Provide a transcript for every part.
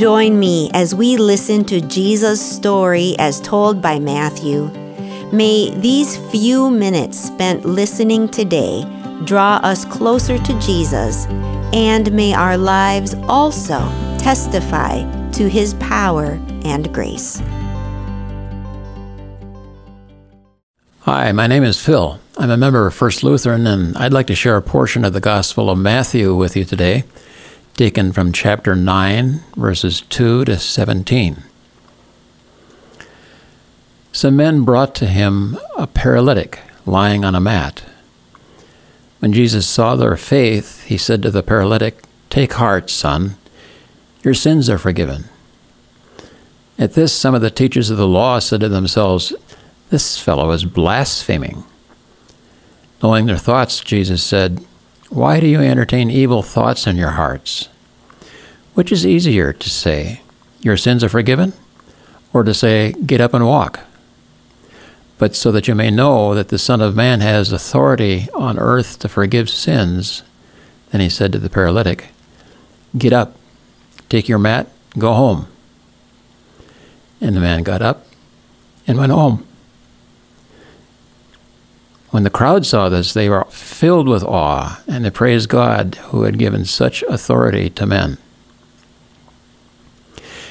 Join me as we listen to Jesus' story as told by Matthew. May these few minutes spent listening today draw us closer to Jesus, and may our lives also testify to his power and grace. Hi, my name is Phil. I'm a member of First Lutheran, and I'd like to share a portion of the Gospel of Matthew with you today, taken from chapter 9, verses 2 to 17. Some men brought to him a paralytic lying on a mat. When Jesus saw their faith, he said to the paralytic, Take heart, son, your sins are forgiven. At this, some of the teachers of the law said to themselves, This fellow is blaspheming. Knowing their thoughts, Jesus said, Why do you entertain evil thoughts in your hearts? Which is easier to say, Your sins are forgiven, or to say, Get up and walk? But so that you may know that the Son of Man has authority on earth to forgive sins, then he said to the paralytic, Get up, take your mat, go home. And the man got up and went home. When the crowd saw this, they were filled with awe, and they praised God who had given such authority to men.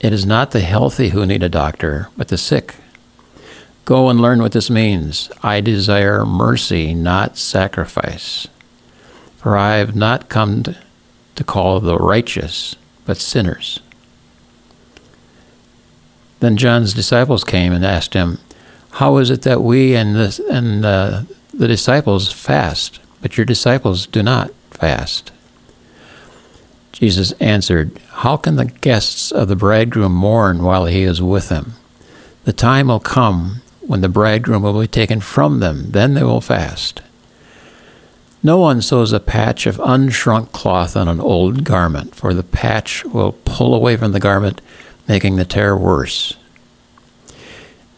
It is not the healthy who need a doctor, but the sick. Go and learn what this means. I desire mercy, not sacrifice. For I have not come to call the righteous, but sinners. Then John's disciples came and asked him, how is it that we and the, and uh, the disciples fast, but your disciples do not fast? Jesus answered, How can the guests of the bridegroom mourn while he is with them? The time will come when the bridegroom will be taken from them, then they will fast. No one sews a patch of unshrunk cloth on an old garment, for the patch will pull away from the garment, making the tear worse.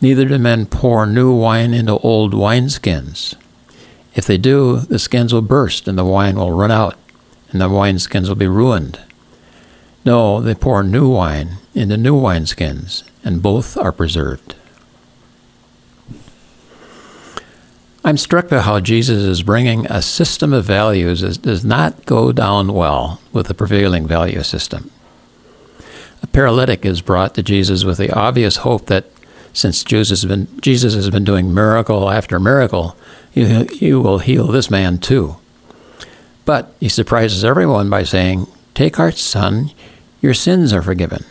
Neither do men pour new wine into old wineskins. If they do, the skins will burst and the wine will run out, and the wineskins will be ruined. No, they pour new wine into new wineskins, and both are preserved. I'm struck by how Jesus is bringing a system of values that does not go down well with the prevailing value system. A paralytic is brought to Jesus with the obvious hope that since Jesus has been, Jesus has been doing miracle after miracle, you, you will heal this man too. But he surprises everyone by saying, Take heart, son, your sins are forgiven.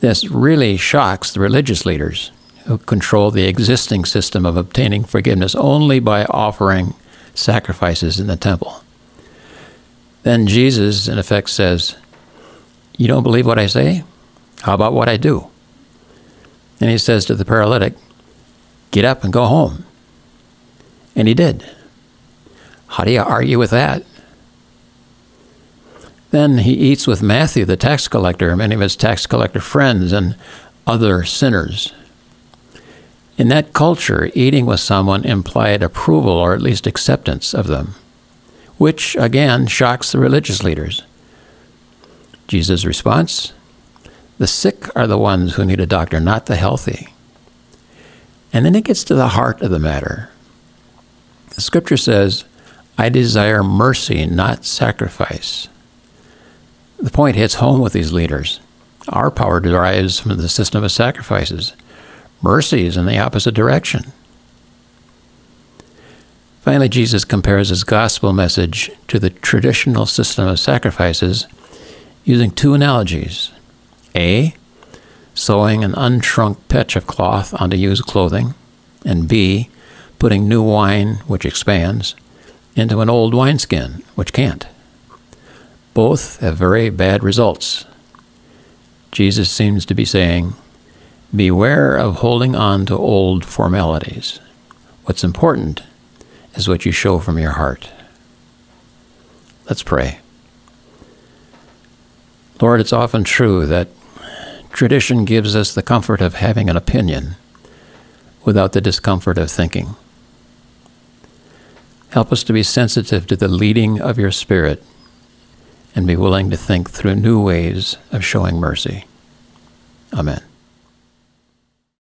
This really shocks the religious leaders who control the existing system of obtaining forgiveness only by offering sacrifices in the temple. Then Jesus, in effect, says, You don't believe what I say? How about what I do? And he says to the paralytic, Get up and go home. And he did. How do you argue with that? Then he eats with Matthew, the tax collector, many of his tax collector friends, and other sinners. In that culture, eating with someone implied approval or at least acceptance of them, which again shocks the religious leaders. Jesus' response the sick are the ones who need a doctor, not the healthy. And then it gets to the heart of the matter. The scripture says, I desire mercy, not sacrifice. The point hits home with these leaders. Our power derives from the system of sacrifices. Mercy is in the opposite direction. Finally, Jesus compares his gospel message to the traditional system of sacrifices using two analogies a. Sewing an unshrunk patch of cloth onto used clothing, and B. Putting new wine, which expands, into an old wineskin, which can't. Both have very bad results. Jesus seems to be saying, Beware of holding on to old formalities. What's important is what you show from your heart. Let's pray. Lord, it's often true that tradition gives us the comfort of having an opinion without the discomfort of thinking. Help us to be sensitive to the leading of your Spirit and be willing to think through new ways of showing mercy. Amen.